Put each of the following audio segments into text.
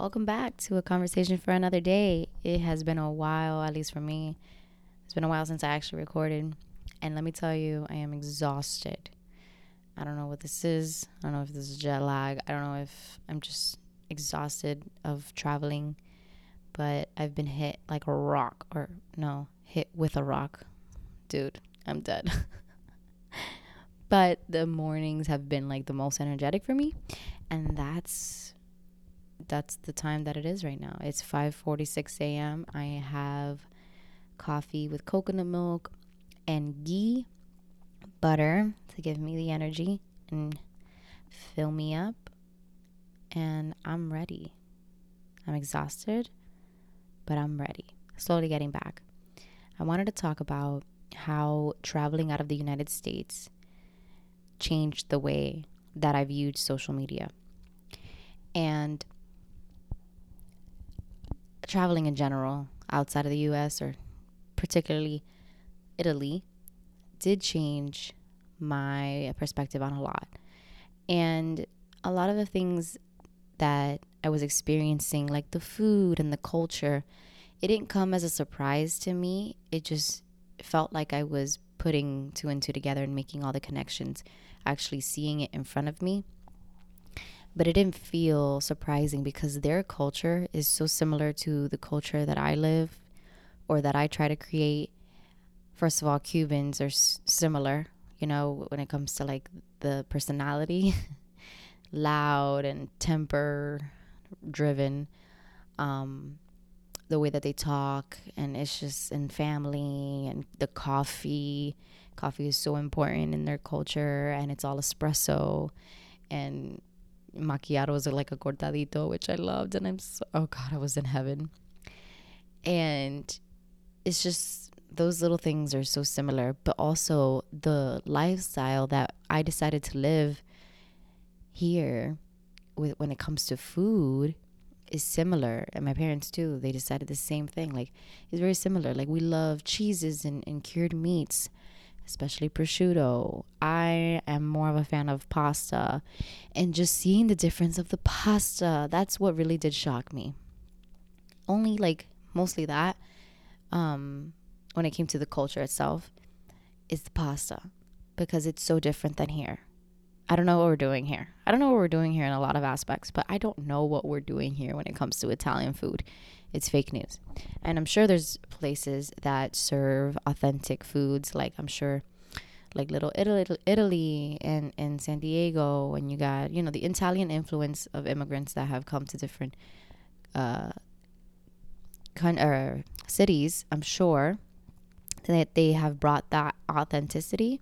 Welcome back to a conversation for another day. It has been a while, at least for me. It's been a while since I actually recorded. And let me tell you, I am exhausted. I don't know what this is. I don't know if this is jet lag. I don't know if I'm just exhausted of traveling. But I've been hit like a rock, or no, hit with a rock. Dude, I'm dead. but the mornings have been like the most energetic for me. And that's that's the time that it is right now. It's 5:46 a.m. I have coffee with coconut milk and ghee butter to give me the energy and fill me up and I'm ready. I'm exhausted, but I'm ready. Slowly getting back. I wanted to talk about how traveling out of the United States changed the way that I viewed social media. And traveling in general outside of the US or particularly Italy did change my perspective on a lot. And a lot of the things that I was experiencing, like the food and the culture, it didn't come as a surprise to me. It just felt like I was putting two and two together and making all the connections, actually seeing it in front of me but it didn't feel surprising because their culture is so similar to the culture that I live or that I try to create. First of all, Cubans are s- similar, you know, when it comes to like the personality, loud and temper driven. Um, the way that they talk and it's just in family and the coffee coffee is so important in their culture and it's all espresso and macchiatos are like a cortadito, which I loved, and I'm so oh god, I was in heaven. And it's just those little things are so similar, but also the lifestyle that I decided to live here with when it comes to food is similar and my parents too they decided the same thing like it's very similar like we love cheeses and, and cured meats especially prosciutto. I am more of a fan of pasta. And just seeing the difference of the pasta, that's what really did shock me. Only like mostly that, um, when it came to the culture itself, is the pasta because it's so different than here. I don't know what we're doing here. I don't know what we're doing here in a lot of aspects, but I don't know what we're doing here when it comes to Italian food. It's fake news. And I'm sure there's places that serve authentic foods, like I'm sure like little Italy, Italy and, and San Diego, and you got, you know, the Italian influence of immigrants that have come to different uh, con- or cities, I'm sure that they have brought that authenticity.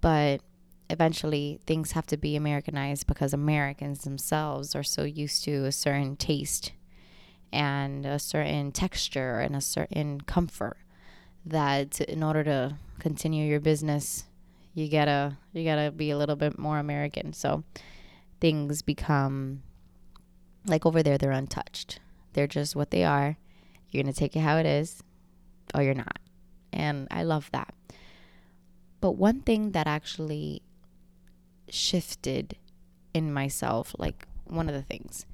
But eventually things have to be Americanized because Americans themselves are so used to a certain taste and a certain texture and a certain comfort that in order to continue your business you gotta you gotta be a little bit more American. So things become like over there they're untouched. They're just what they are. You're gonna take it how it is, or you're not. And I love that. But one thing that actually shifted in myself, like one of the things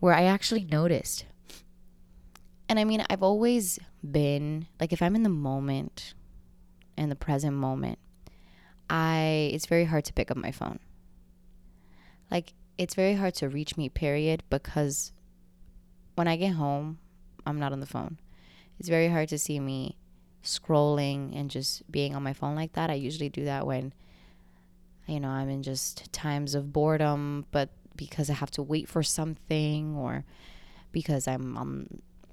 where I actually noticed. And I mean, I've always been like, if I'm in the moment, in the present moment, I it's very hard to pick up my phone. Like, it's very hard to reach me, period, because when I get home, I'm not on the phone. It's very hard to see me scrolling and just being on my phone like that. I usually do that when, you know, I'm in just times of boredom, but because I have to wait for something or because I'm um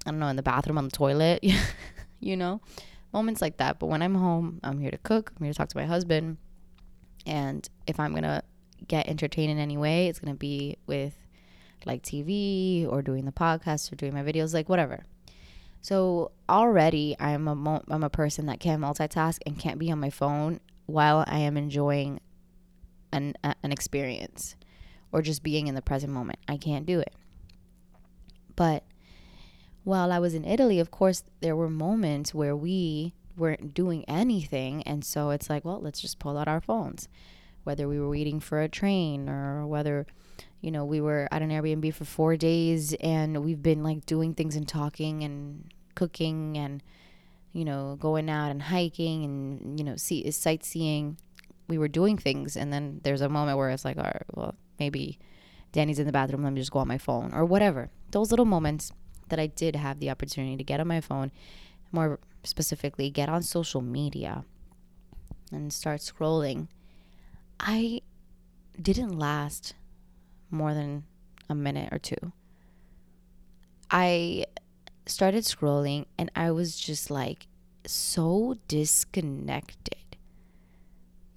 I don't know in the bathroom on the toilet, you know, moments like that. But when I'm home, I'm here to cook. I'm here to talk to my husband, and if I'm gonna get entertained in any way, it's gonna be with like TV or doing the podcast or doing my videos, like whatever. So already I'm a mo- I'm a person that can multitask and can't be on my phone while I am enjoying an an experience or just being in the present moment. I can't do it. But while I was in Italy, of course, there were moments where we weren't doing anything. And so it's like, well, let's just pull out our phones, whether we were waiting for a train or whether, you know, we were at an Airbnb for four days and we've been like doing things and talking and cooking and, you know, going out and hiking and, you know, see sightseeing. We were doing things. And then there's a moment where it's like, all right, well, maybe Danny's in the bathroom. Let me just go on my phone or whatever. Those little moments that I did have the opportunity to get on my phone, more specifically, get on social media and start scrolling. I didn't last more than a minute or two. I started scrolling and I was just like so disconnected.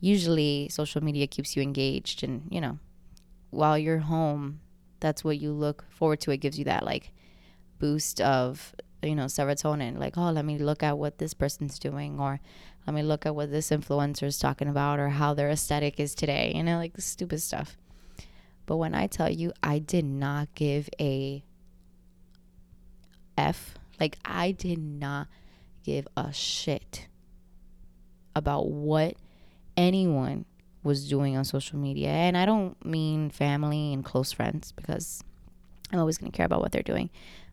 Usually, social media keeps you engaged, and you know, while you're home, that's what you look forward to. It gives you that like boost of, you know, serotonin. Like, oh, let me look at what this person's doing, or let me look at what this influencer is talking about, or how their aesthetic is today, you know, like stupid stuff. But when I tell you, I did not give a F, like, I did not give a shit about what anyone was doing on social media. And I don't mean family and close friends because I'm always going to care about what they're doing.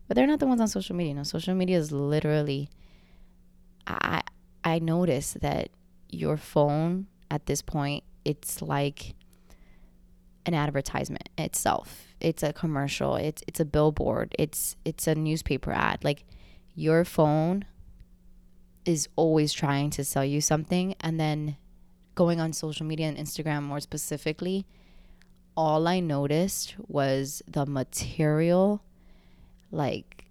But they're not the ones on social media. You know, social media is literally I I notice that your phone at this point it's like an advertisement itself. It's a commercial. It's it's a billboard. It's it's a newspaper ad. Like your phone is always trying to sell you something and then going on social media and Instagram more specifically, all I noticed was the material like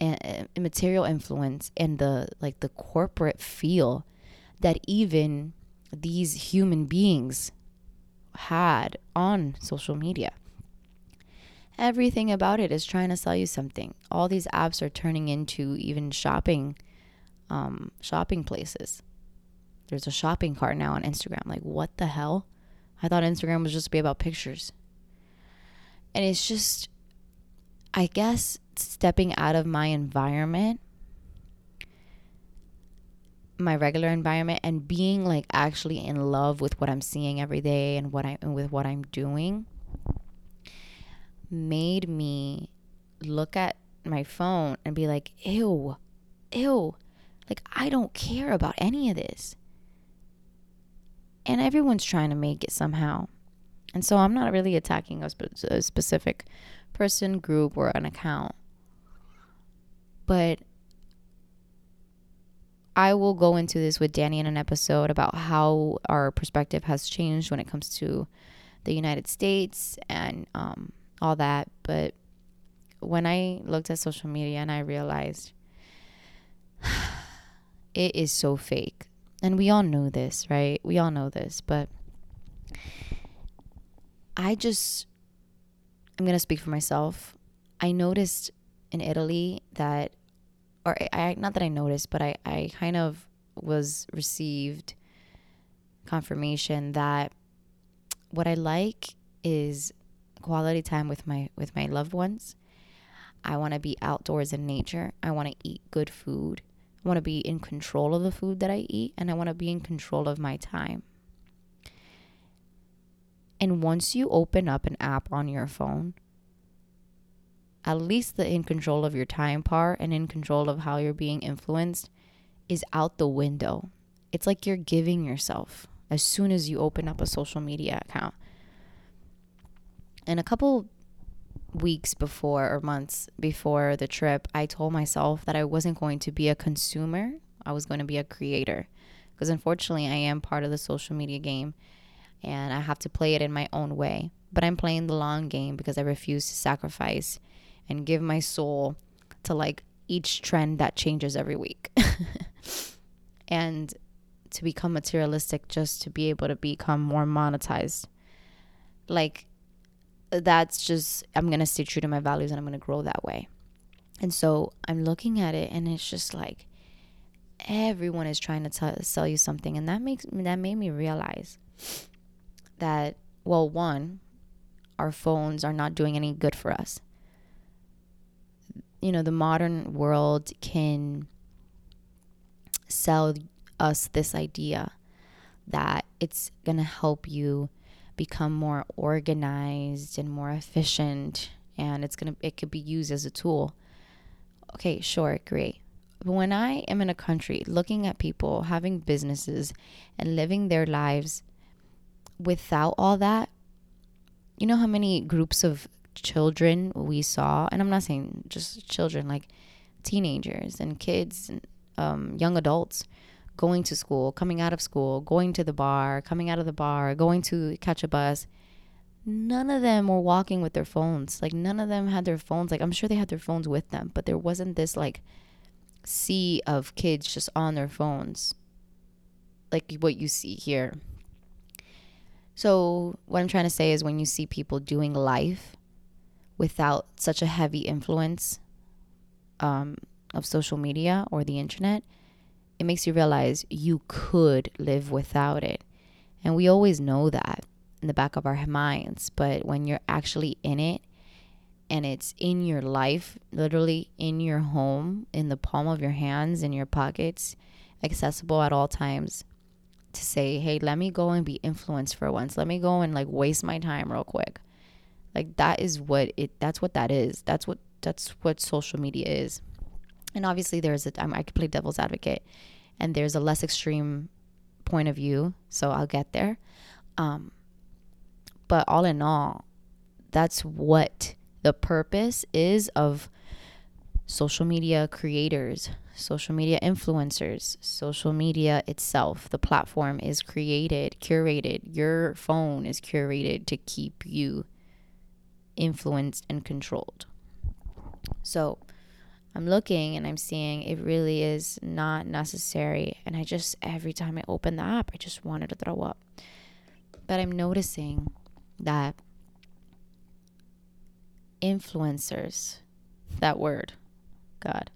a, a material influence and the like the corporate feel that even these human beings had on social media. Everything about it is trying to sell you something. All these apps are turning into even shopping um, shopping places. There's a shopping cart now on Instagram. Like, what the hell? I thought Instagram was just to be about pictures. And it's just, I guess, stepping out of my environment my regular environment and being like actually in love with what I'm seeing every day and what I and with what I'm doing made me look at my phone and be like, ew, ew. Like, I don't care about any of this. And everyone's trying to make it somehow. And so I'm not really attacking a, spe- a specific person, group, or an account. But I will go into this with Danny in an episode about how our perspective has changed when it comes to the United States and um, all that. But when I looked at social media and I realized it is so fake. And we all know this, right? We all know this. But I just, I'm going to speak for myself. I noticed in Italy that or I not that I noticed, but I, I kind of was received confirmation that what I like is quality time with my with my loved ones. I want to be outdoors in nature. I want to eat good food. I want to be in control of the food that I eat and I want to be in control of my time. And once you open up an app on your phone, at least the in control of your time part and in control of how you're being influenced is out the window. It's like you're giving yourself as soon as you open up a social media account. And a couple weeks before or months before the trip, I told myself that I wasn't going to be a consumer, I was going to be a creator. Because unfortunately, I am part of the social media game and I have to play it in my own way. But I'm playing the long game because I refuse to sacrifice and give my soul to like each trend that changes every week. and to become materialistic just to be able to become more monetized. Like that's just I'm to stay true to my values and I'm to grow that way. And so I'm looking at it and it's just like everyone is trying to t- sell you something and that makes that made me realize that well one our phones are not doing any good for us you know, the modern world can sell us this idea that it's going to help you become more organized and more efficient and it's going to it could be used as a tool. Okay sure great. But when i am in a country looking at people having businesses and living their lives without all that you know how many groups of children we saw? And i'm not saying just children like teenagers and kids and um, young adults going to school, coming out of school, going to the bar, coming out of the bar, going to catch a bus. None of them were walking with their phones. Like none of them had their phones. Like I'm sure they had their phones with them, but there wasn't this like sea of kids just on their phones. Like what you see here. So, what I'm trying to say is when you see people doing life without such a heavy influence um, of social media or the internet, it makes you realize you could live without it. And we always know that in the back of our minds. But when you're actually in it and it's in your life, literally in your home, in the palm of your hands, in your pockets, accessible at all times, to say, hey, let me go and be influenced for once. Let me go and like waste my time real quick. Like that is what it that's what that is. That's what that's what social media is. And obviously, there's a I could play devil's advocate, and there's a less extreme point of view. So I'll get there. Um, but all in all, that's what the purpose is of social media creators, social media influencers, social media itself. The platform is created, curated. Your phone is curated to keep you influenced and controlled. So, I'm looking and I'm seeing it really is not necessary. And I just, every time I open the app, I just wanted to throw up. But I'm noticing that influencers, that word, God,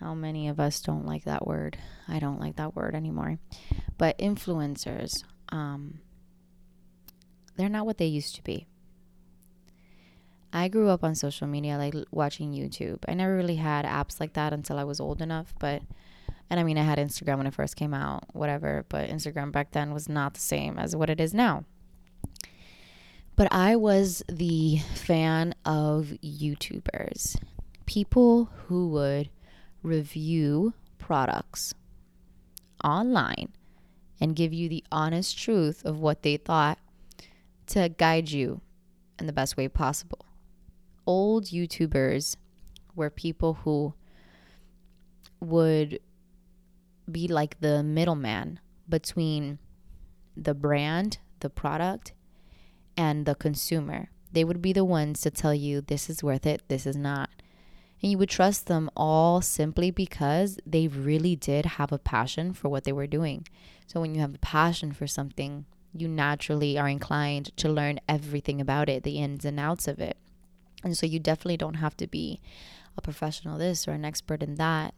how many of us don't like that word? I don't like that word anymore. But influencers, um, they're not what they used to be. I grew up on social media, like watching YouTube. I never really had apps like that until I was old enough, but and I mean, I had Instagram when it first came out, whatever, but Instagram back then was not the same as what it is now. But I was the fan of YouTubers, people who would review products online and give you the honest truth of what they thought to guide you in the best way possible old YouTubers were people who would be like the middleman between the brand, the product, and the consumer. They would be the ones to tell you this is worth it, this is not. And you would trust them all simply because they really did have a passion for what they were doing. So when you have a passion for something, you naturally are inclined to learn everything about it, the ins and outs of it. And so you definitely don't have to be a professional this or an expert in that.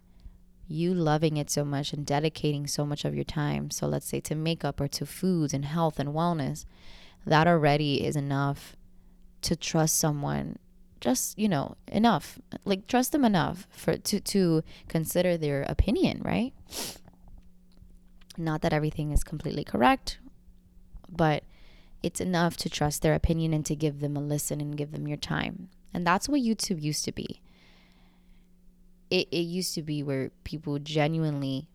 You loving it so much and dedicating so much of your time, so let's say to makeup or to foods and health and wellness, that already is enough to trust someone just you know enough like trust them enough for to to consider their opinion right not that everything is completely correct but it's enough to trust their opinion and to give them a listen and give them your time. And that's what YouTube used to be. It, it used to be where people genuinely,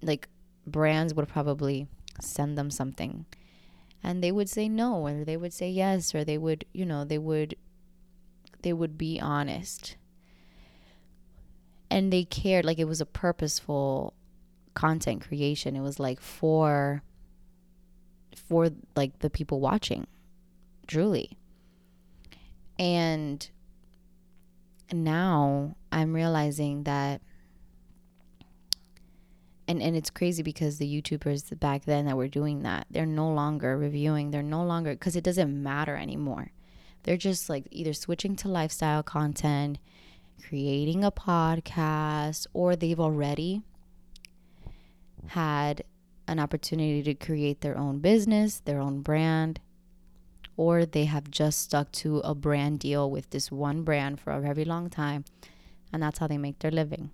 like, brands would probably send them something and they would say no or they would say yes or they would you know they would they would be honest and they cared like it was a purposeful content creation it was like for for like the people watching truly. And now i'm realizing that and and it's crazy because the youtubers back then that were doing that they're no longer reviewing they're no longer because it doesn't matter anymore. They're just like either switching to lifestyle content creating a podcast or they've already had an opportunity to create their own business, their own brand, or they have just stuck to a brand deal with this one brand for a very long time, and that's how they make their living.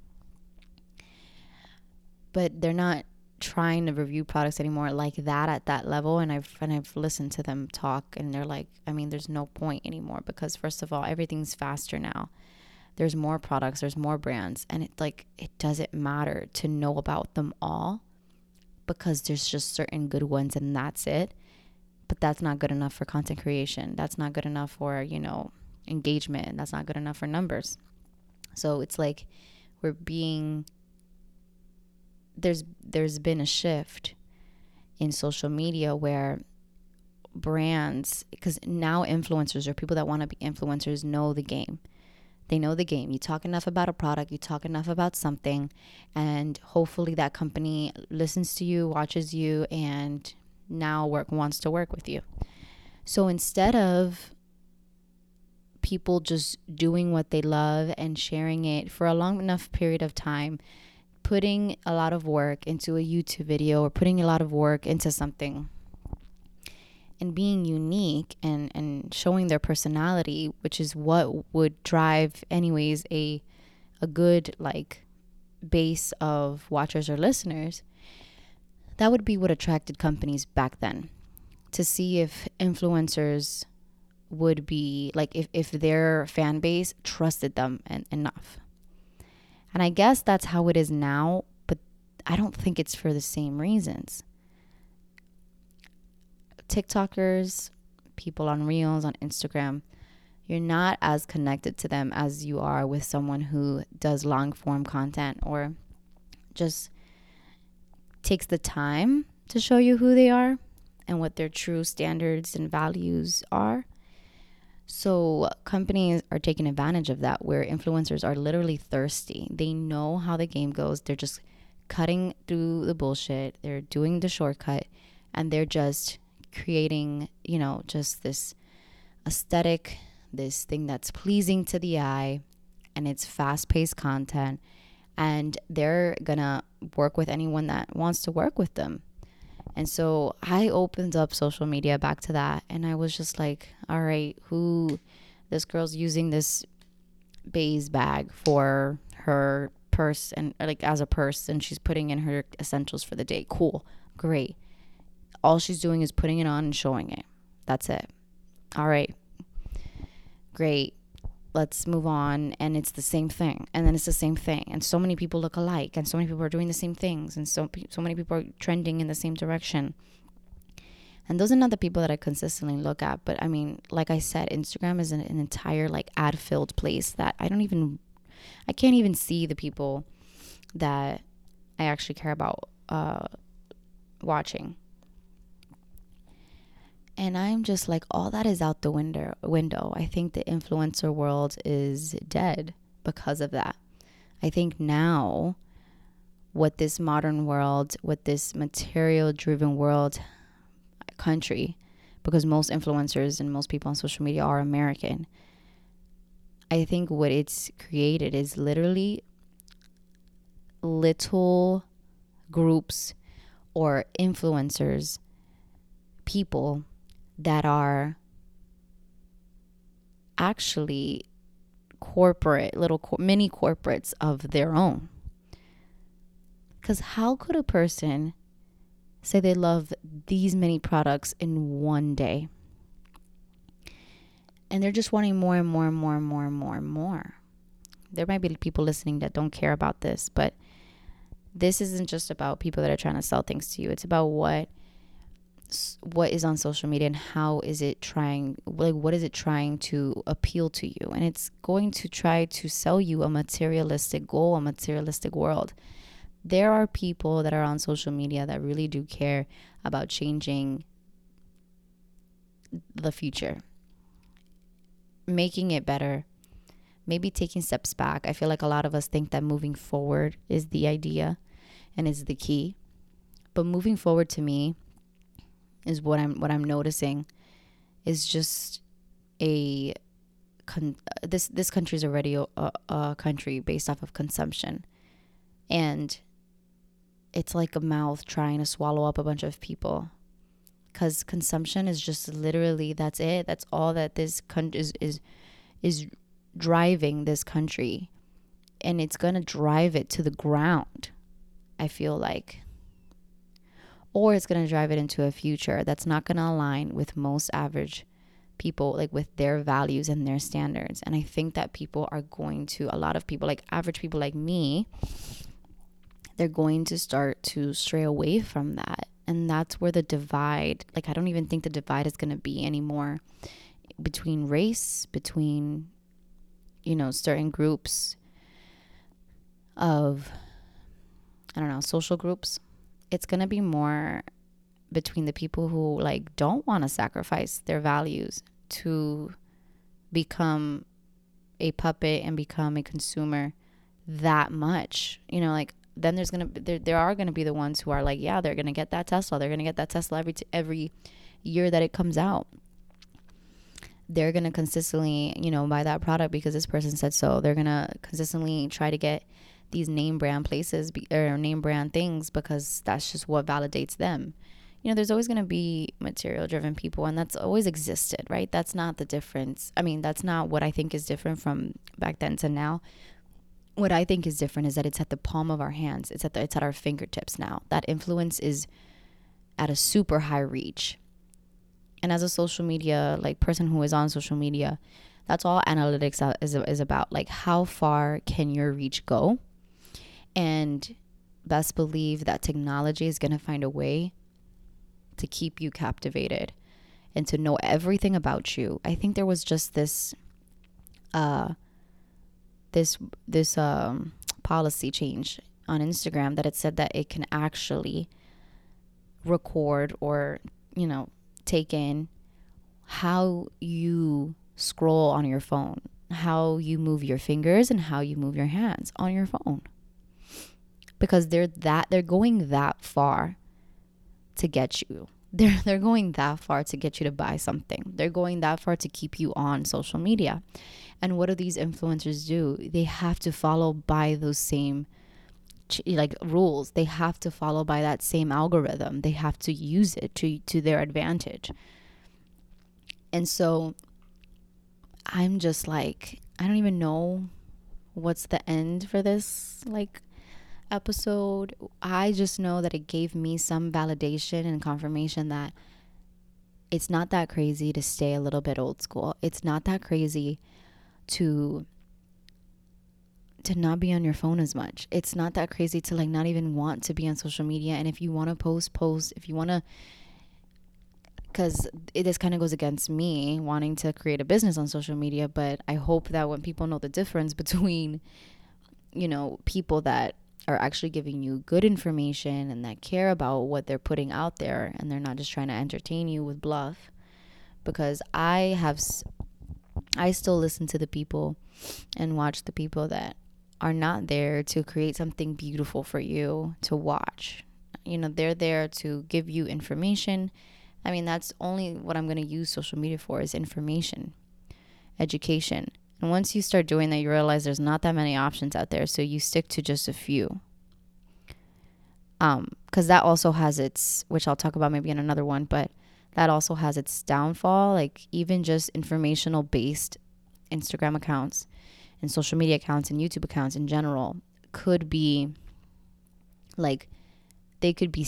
But they're not trying to review products anymore like that at that level and I've and I've listened to them talk and they're like I mean there's no point anymore because first of all everything's faster now there's more products there's more brands and it like it doesn't matter to know about them all because there's just certain good ones and that's it. But that's not good enough for content creation. That's not good enough for you know engagement. That's not good enough for numbers. So it's like we're being there's there's been a shift in social media where brands because now influencers or people that want to be influencers know the game they know the game. You talk enough about a product you talk enough about something and hopefully that company listens to you watches you and now work wants to work with you. So instead of people just doing what they love and sharing it for a long enough period of time putting a lot of work into a YouTube video or putting a lot of work into something and being unique and, and showing their personality, which is what would drive anyways a a good like base of watchers or listeners, that would be what attracted companies back then. To see if influencers would be like if, if their fan base trusted them en- enough and I guess that's how it is now, but I don't think it's for the same reasons. TikTokers, people on Reels, on Instagram, you're not as connected to them as you are with someone who does long form content or just takes the time to show you who they are and what their true standards and values are. So companies are taking advantage of that where influencers are literally thirsty. They know how the game goes. They're just cutting through the bullshit. They're doing the shortcut and they're just creating, you know, just this aesthetic, this thing that's pleasing to the eye and it's fast-paced content and they're to work with anyone that wants to work with them. And so I opened up social media back to that and I was just like, all right, who this girl's using this Béis bag for her purse and like as a purse and she's putting in her essentials for the day. Cool. Great. All she's doing is putting it on and showing it. That's it. All right. Great. Let's move on. And it's the same thing. And then it's the same thing. And so many people look alike. And so many people are doing the same things. And so so many people are trending in the same direction. And those are not the people that I consistently look at. But I mean like I said Instagram is an, an entire like ad filled place that I don't even I can't even see the people that I actually care about uh, watching and I'm just like, all that is out the window. Window. I think the influencer world is dead because of that. I think now, what this modern world, what this material-driven world, country, because most influencers and most people on social media are American. I think what it's created is literally little groups or influencers, people that are actually corporate, little cor- mini corporates of their own. Because how could a person say they love these many products in one day? And they're just wanting more and more and more and more and more and more. There might be people listening that don't care about this, but this isn't just about people that are trying to sell things to you. It's about what what is on social media and how is it trying like what is it trying to appeal to you? And it's going to try to sell you a materialistic goal a materialistic world. There are people that are on social media that really do care about changing the future making it better maybe taking steps back. I feel like a lot of us think that moving forward is the idea and is the key. But moving forward to me is what I'm what I'm noticing is just a con- this this country is already a, a country based off of consumption. And it's like a mouth trying to swallow up a bunch of people. Because consumption is just literally that's it. That's all that this country is is is driving this country. And it's going to drive it to the ground i feel like or it's going to drive it into a future that's not going to align with most average people like with their values and their standards. And i think that people are going to a lot of people like average people like me they're going to start to stray away from that. And that's where the divide like i don't even think the divide is going to be anymore between race between you know certain groups of i don't know social groups it's going to be more between the people who like don't want to sacrifice their values to become a puppet and become a consumer that much. You know like then there's gonna there, there are gonna be the ones who are like yeah they're gonna get that tesla. They're gonna get that tesla every t- every year that it comes out. They're gonna consistently you know buy that product because this person said so. They're gonna consistently try to get these name brand places be, or name brand things because that's just what validates them you know, there's always going to be material driven people, and that's always existed, right? That's not the difference. I mean, that's not what I think is different from back then to now. What I think is different is that it's at the palm of our hands. It's at the, it's at our fingertips now. That influence is at a super high reach. And as a social media like person who is on social media, that's all analytics uh, is, is about. Like how far can your reach go? And best believe that technology is going to find a way to keep you captivated and to know everything about you. I think there was just this uh this this um policy change on Instagram that it said that it can actually record or, you know, take in how you scroll on your phone, how you move your fingers and how you move your hands on your phone. Because they're that they're going that far to get you. They're they're going that far to get you to buy something. They're going that far to keep you on social media. And what do these influencers do? They have to follow by those same like rules. They have to follow by that same algorithm. They have to use it to to their advantage. And so I'm just like I don't even know what's the end for this like episode, I just know that it gave me some validation and confirmation that it's not that crazy to stay a little bit old school. It's not that crazy to to not be on your phone as much. It's not that crazy to like not even want to be on social media and if you want to post post, if you want to because it just kind of goes against me wanting to create a business on social media but i hope that when people know the difference between you know people that are actually giving you good information and that care about what they're putting out there and they're not just trying to entertain you with bluff. Because i have i still listen to the people and watch the people that are not there to create something beautiful for you to watch. You know they're there to give you information. I mean that's only what i'm going to use social media for is information education and once you start doing that, you realize there's not that many options out there. So you stick to just a few. Um, because that also has its, which I'll talk about maybe in another one, but that also has its downfall. Like even just informational based Instagram accounts and social media accounts and YouTube accounts in general could be like they could be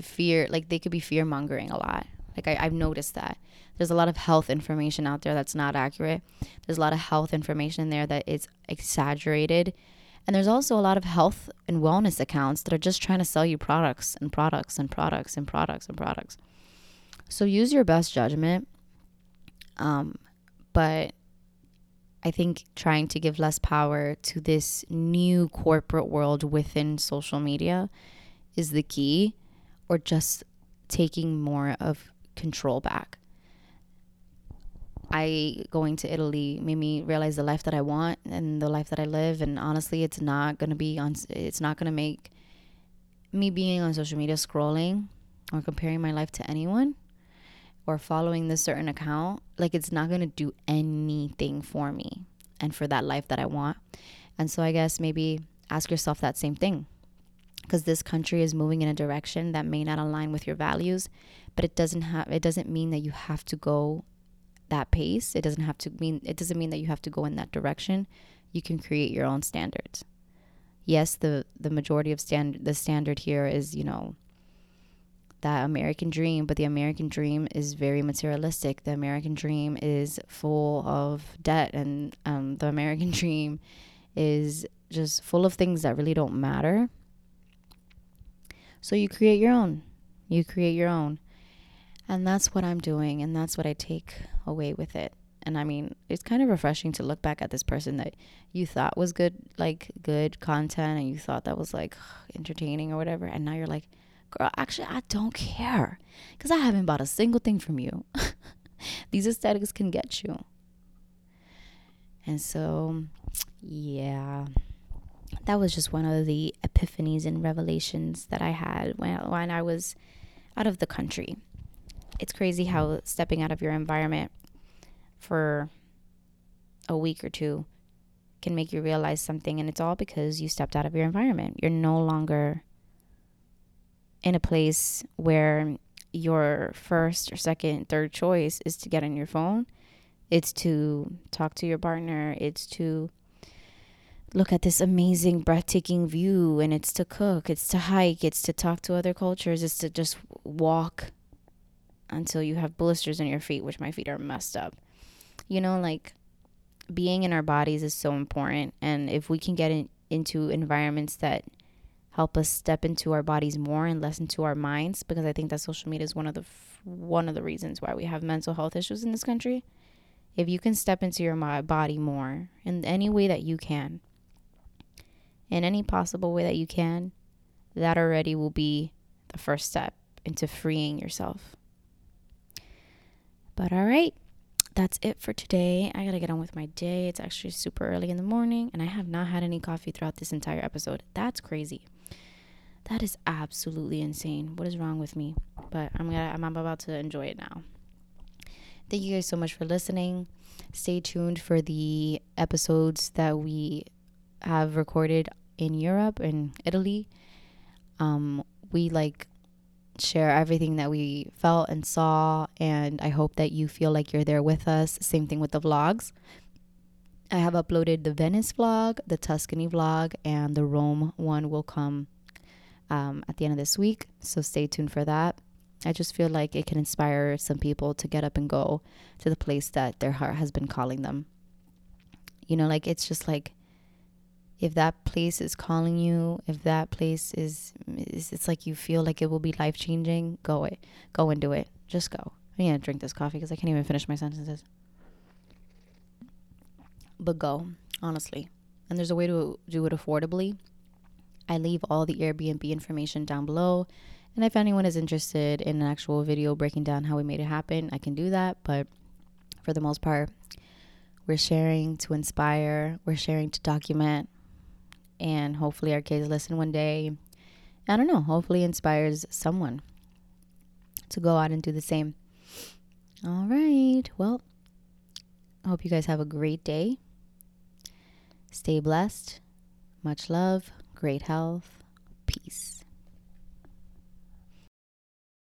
fear like they could be fear mongering a lot like I, I've noticed that there's a lot of health information out there that's not accurate. There's a lot of health information in there that is exaggerated. And there's also a lot of health and wellness accounts that are just trying to sell you products and products and products and products and products. So use your best judgment. Um, but I think trying to give less power to this new corporate world within social media is the key, or just taking more of control back. I going to Italy made me realize the life that I want and the life that I live. And honestly, it's not gonna be on. It's not gonna make me being on social media scrolling or comparing my life to anyone or following this certain account. Like it's not gonna do anything for me and for that life that I want. And so I guess maybe ask yourself that same thing because this country is moving in a direction that may not align with your values but it doesn't have it doesn't mean that you have to go that pace it doesn't have to mean it doesn't mean that you have to go in that direction you can create your own standards yes the the majority of stand the standard here is you know that American dream, but the American dream is very materialistic. The American dream is full of debt, and um, the American dream is just full of things that really don't matter. So you create your own. You create your own. And that's what I'm doing, and that's what I take away with it. And I mean, it's kind of refreshing to look back at this person that you thought was good, like good content, and you thought that was like entertaining or whatever. And now you're like, girl, actually, I don't care because I haven't bought a single thing from you. These aesthetics can get you. And so, yeah, that was just one of the epiphanies and revelations that I had when, when I was out of the country. It's crazy how stepping out of your environment for a week or two can make you realize something, and it's all because you stepped out of your environment. You're no longer in a place where your first or second, third choice is to get on your phone, it's to talk to your partner, it's to look at this amazing, breathtaking view, and it's to cook, it's to hike, it's to talk to other cultures, it's to just walk until you have blisters in your feet, which my feet are messed up. You know, like being in our bodies is so important. And if we can get in, into environments that help us step into our bodies more and less into our minds because I think that social media is one of the one of the reasons why we have mental health issues in this country. If you can step into your body more in any way that you can, in any possible way that you can, that already will be the first step into freeing yourself. But all right, that's it for today. I gotta get on with my day. It's actually super early in the morning, and I have not had any coffee throughout this entire episode. That's crazy. That is absolutely insane. What is wrong with me? But I'm gonna I'm about to enjoy it now. Thank you guys so much for listening. Stay tuned for the episodes that we have recorded in Europe and Italy. Um, we like share everything that we felt and saw, and I hope that you feel like you're there with us. Same thing with the vlogs. I have uploaded the Venice vlog, the Tuscany vlog, and the Rome one will come um, at the end of this week. So stay tuned for that. I just feel like it can inspire some people to get up and go to the place that their heart has been calling them. You know, like it's just like if that place is calling you, if that place is, is it's like you feel like it will be life changing, go it, go and do it. Just go. I need to drink this coffee because I can't even finish my sentences. But go, honestly. And there's a way to do it affordably I leave all the Airbnb information down below. And if anyone is interested in an actual video breaking down how we made it happen, I can do that. But for the most part, we're sharing to inspire, we're sharing to document, and hopefully our kids listen one day. I don't know, hopefully inspires someone to go out and do the same. All right. Well, I hope you guys have a great day. Stay blessed. Much love great health, peace.